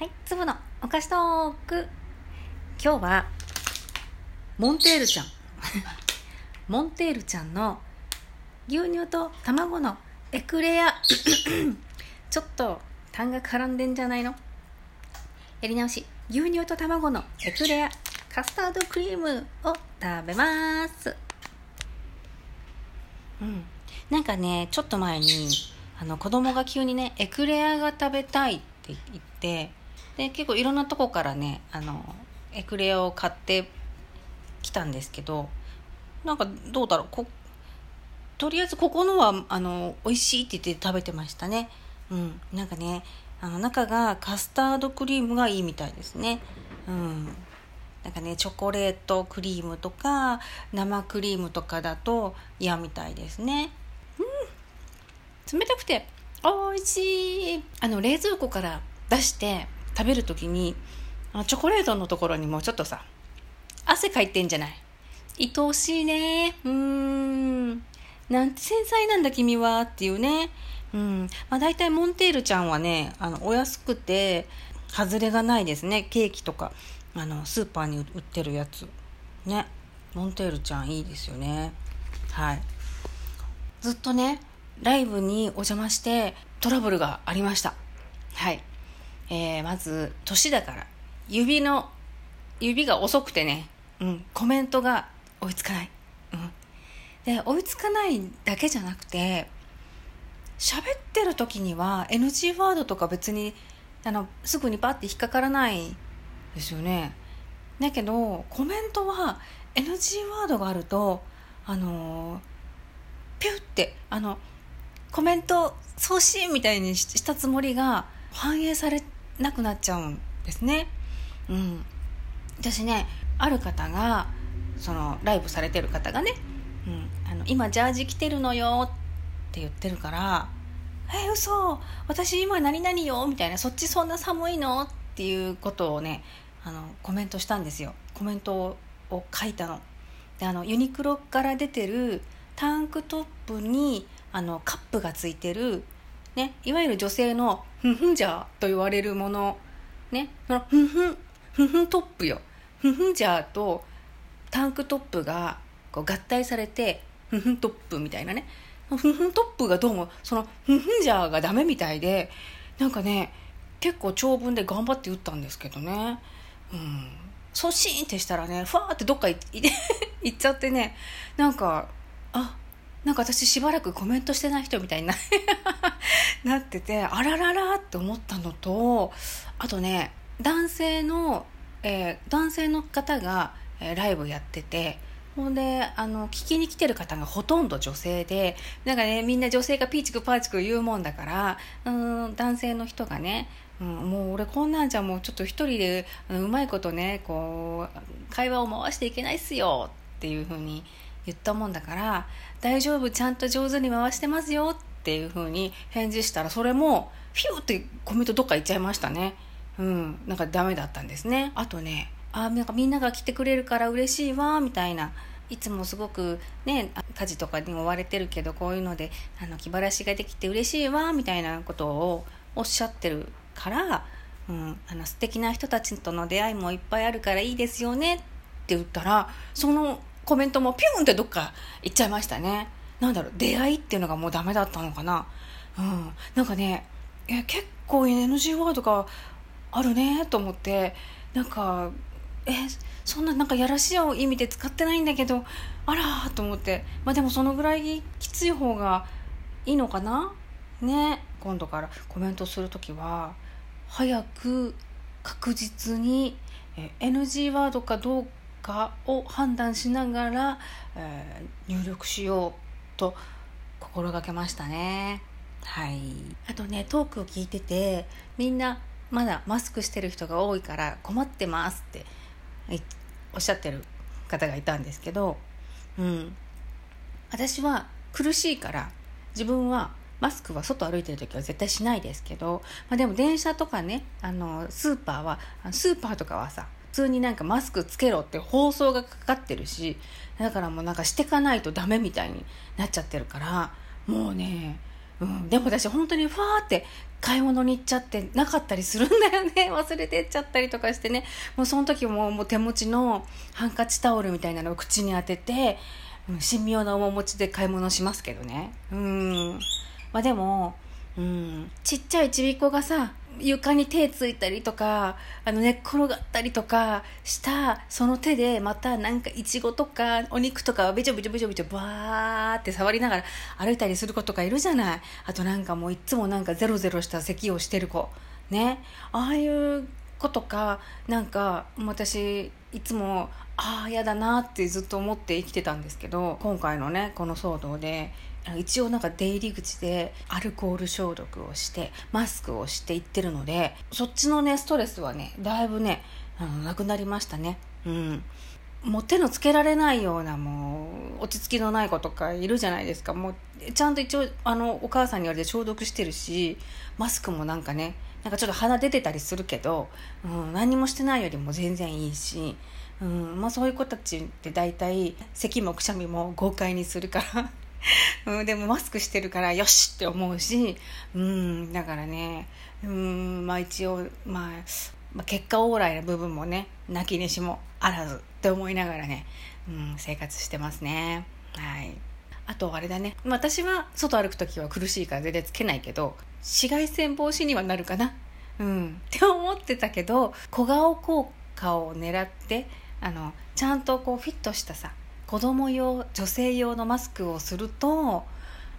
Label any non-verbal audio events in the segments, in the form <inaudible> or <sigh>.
はい、粒のお菓子トーク。今日は、モンテールちゃん。<laughs> モンテールちゃんの牛乳と卵のエクレア。<coughs> ちょっと痰が絡んでんじゃないの？やり直し。牛乳と卵のエクレアカスタードクリームを食べます。うん。なんかね、ちょっと前に、あの、子供が急にね、エクレアが食べたいって言って、で、結構いろんなとこからね、あの、エクレアを買ってきたんですけど、なんかどうだろう、ことりあえずここのは、あの、美味しいって言って食べてましたね。うん。なんかね、あの、中がカスタードクリームがいいみたいですね。うん。なんかね、チョコレートクリームとか、生クリームとかだと嫌みたいですね。うん。冷たくて、美味しい。あの、冷蔵庫から出して食べるときに、あチョコレートのところにもちょっとさ、汗かいてんじゃない？愛おしいね。うーん。なんて繊細なんだ君はっていうね。うん。まあ大体モンテールちゃんはね、あの、お安くて、外れがないですね。ケーキとか、あの、スーパーに売ってるやつ。ね。モンテールちゃんいいですよね。はい。ずっとね、ライブにお邪魔してトラブルがありました。はい。えー、まず、年だから、指の、指が遅くてね、うん、コメントが追いつかない。うん。で、追いつかないだけじゃなくて、喋ってる時には NG ワードとか別に、あの、すぐにパッて引っかからないですよね。だけど、コメントは NG ワードがあると、あのーピュって、あの、コメント送信みたいにししたつもりが反映されなくなっちゃうんですね。うん。私ね、ある方が、その、ライブされてる方がね、うん、あの、今ジャージ着てるのよって言ってるから、え、嘘私今何々よみたいな、そっちそんな寒いの？っていうことをね、あの、コメントしたんですよ。コメントを書いたの。で、あの、ユニクロから出てるタンクトップに、あの、カップがついてる、ね、いわゆる女性のふんふんじゃと言われるもの、ね、そのふんふん、ふんふんトップよ。ふんふんじゃとタンクトップがこう合体されて、ふんふんトップみたいなね。ふんふんトップがどうも、そのふんふんじゃがダメみたいで、なんかね、結構長文で頑張って打ったんですけどね。うん。そうシーンってしたらね、ふわーってどっか <laughs> 行っちゃってね、なんか、あ、なんか私しばらくコメントしてない人みたいななってて、あらららって思ったのと、あとね、男性の、えー男性の方が、えーライブやってて、ほんで、あの、聞きに来てる方がほとんど女性で、なんかね、みんな女性がピーチクパーチク言うもんだから、うん、男性の人がね、うん、もう俺こんなんじゃもうちょっと一人で、うんうまいことね、こう、会話を回していけないっすよっていう風に言ったもんだから、大丈夫、ちゃんと上手に回してますよっていう風に返事したら、それも、フィューってコメントどっか行っちゃいましたね。うん、なんかダメだったんですね。あとね、あなんかみんなが来てくれるから嬉しいわ、みたいな。いつもすごくね、家事とかに追われてるけど、こういうので、あの、気晴らしができて嬉しいわ、みたいなことをおっしゃってるから、うん、あの、素敵な人たちとの出会いもいっぱいあるからいいですよねって言ったら、そのコメントもピュンってどっか行っちゃいましたね。なんだろう、出会いっていうのがもうダメだったのかな。うん。なんかね、え、結構 NG ワードがあるねと思って、なんか、え、そんななんかやらしい意味で使ってないんだけど、あらと思って。まあでもそのぐらいきつい方がいいのかな？ね。今度からコメントするときは、早く確実にえ NG ワードかどうかを判断しながら、えー入力しようと心がけましたね。はい。あとね、トークを聞いてて、みんなまだマスクしてる人が多いから困ってますっておっしゃってる方がいたんですけど、うん。私は苦しいから自分はマスクは外歩いてる時は絶対しないですけど、まあ、でも電車とかねあのスーパーはスーパーとかはさ通になんかマスクつけろって放送がかかってるしだからもうなんかしてかないとダメみたいになっちゃってるからもうねうん、でも私本当にファーって買い物に行っちゃってなかったりするんだよね。<laughs> 忘れてっちゃったりとかしてね。もうその時ももう手持ちのハンカチタオルみたいなのを口に当てて、うん、神妙な面持ちで買い物しますけどね。うん。まあでも、うん、ちっちゃいちびっこがさ床に手ついたりとかあの寝っ転がったりとかしたその手でまたなんかいちごとかお肉とかをべちょべちょべちょべちょバーって触りながら歩いたりする子とかいるじゃない。あとなんかもういつもなんかゼロゼロした咳をしてる子。ね。ああいう子とかなんか私いつもああ嫌だなってずっと思って生きてたんですけど今回のねこの騒動で一応なんか出入り口でアルコール消毒をしてマスクをして行ってるのでそっちのねストレスはねだいぶねあのなくなりましたね。うん。もう手のつけられないようなもう落ち着きのない子とかいるじゃないですか。もうちゃんと一応あのお母さんに言われて消毒してるしマスクもなんかねなんかちょっと鼻出てたりするけど、うん、何もしてないよりも全然いいし、うんまあ、そういう子たちって大体咳もくしゃみも豪快にするから。うん、でもマスクしてるからよしって思うし、うん、だからね、うん、まあ一応、まあ、まあ、結果往来の部分もね、泣きにしもあらずって思いながらね、うん、生活してますね。はい。あとあれだね、私は外歩く時は苦しいから全然つけないけど、紫外線防止にはなるかな。うん。って思ってたけど、小顔効果を狙って、あの、ちゃんとこうフィットしたさ、子供用女性用のマスクをすると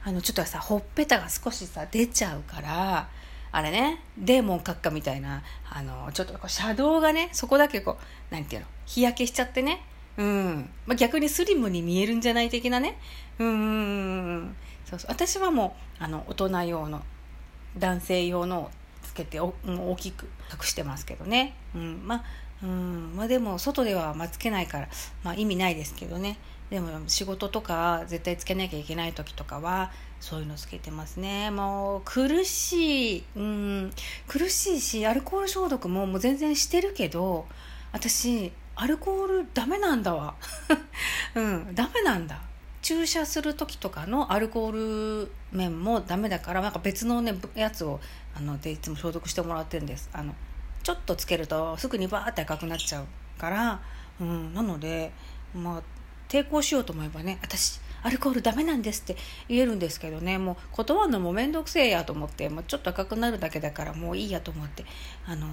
あのちょっとさほっぺたが少しさ出ちゃうからあれねデーモン閣下みたいなあのちょっとこうシャドウがねそこだけこうなんていうの日焼けしちゃってねうん、まあ、逆にスリムに見えるんじゃない的なね。うんそうそう。私はもうあの大人用の男性用のつけてお大きく隠してますけどね、うん、まあうん。まあでも外ではまつけないから、まあ、意味ないですけどね。でも仕事とか絶対つけなきゃいけない時とかはそういうのつけてますね。もう苦しい。うん。苦しいしアルコール消毒ももう全然してるけど私アルコールダメなんだわ。<laughs> うん。ダメなんだ。注射する時とかのアルコール面もダメだからなんか別のねやつをあのでいつも消毒してもらってるんです。あのちょっとつけるとすぐにバーって赤くなっちゃうから、うん、なので、まあ、抵抗しようと思えばね私アルコールダメなんですって言えるんですけどねもう断るのも面倒くせえやと思って、まあ、ちょっと赤くなるだけだからもういいやと思ってあの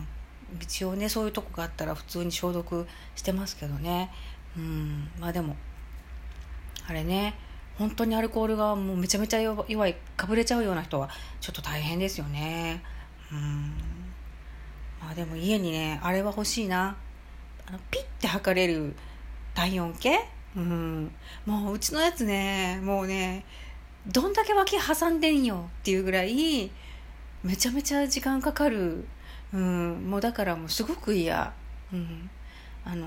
一応ねそういうとこがあったら普通に消毒してますけどね。うんまあでもあれね本当にアルコールがもうめちゃめちゃ弱いかぶれちゃうような人はちょっと大変ですよね。うん。あでも家にねあれは欲しいな。あのピッて測れる体温計？うん。もううちのやつねもうねどんだけ脇挟んでんよっていうぐらいめちゃめちゃ時間かかる、うん、もうだからもうすごく嫌、うん、あの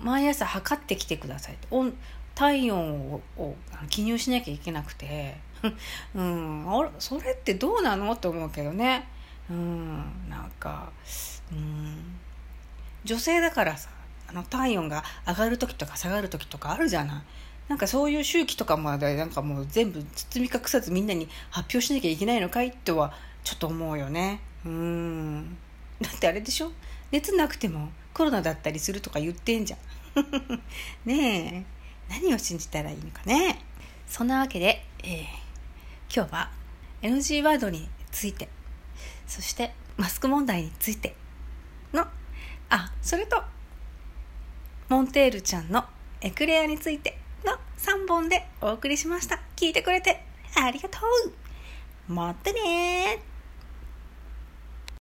毎朝測ってきてください。温体温をを記入しなきゃいけなくて、うん、あそれってどうなの？って思うけどね。うんなんかうん女性だからさあの体温が上がる時とか下がる時とかあるじゃない？なんかそういう周期とかまでなんかもう全部包み隠さずみんなに発表しなきゃいけないのかいとはちょっと思うよね。うん。だってあれでしょ？熱なくてもコロナだったりするとか言ってんじゃん。<laughs> ねえ。何を信じたらいいのかね。そんなわけで、えー、今日は NG ワードについてそしてマスク問題についてのあそれとモンテールちゃんのエクレアについての3本でお送りしました。聞いてくれてありがとう。またね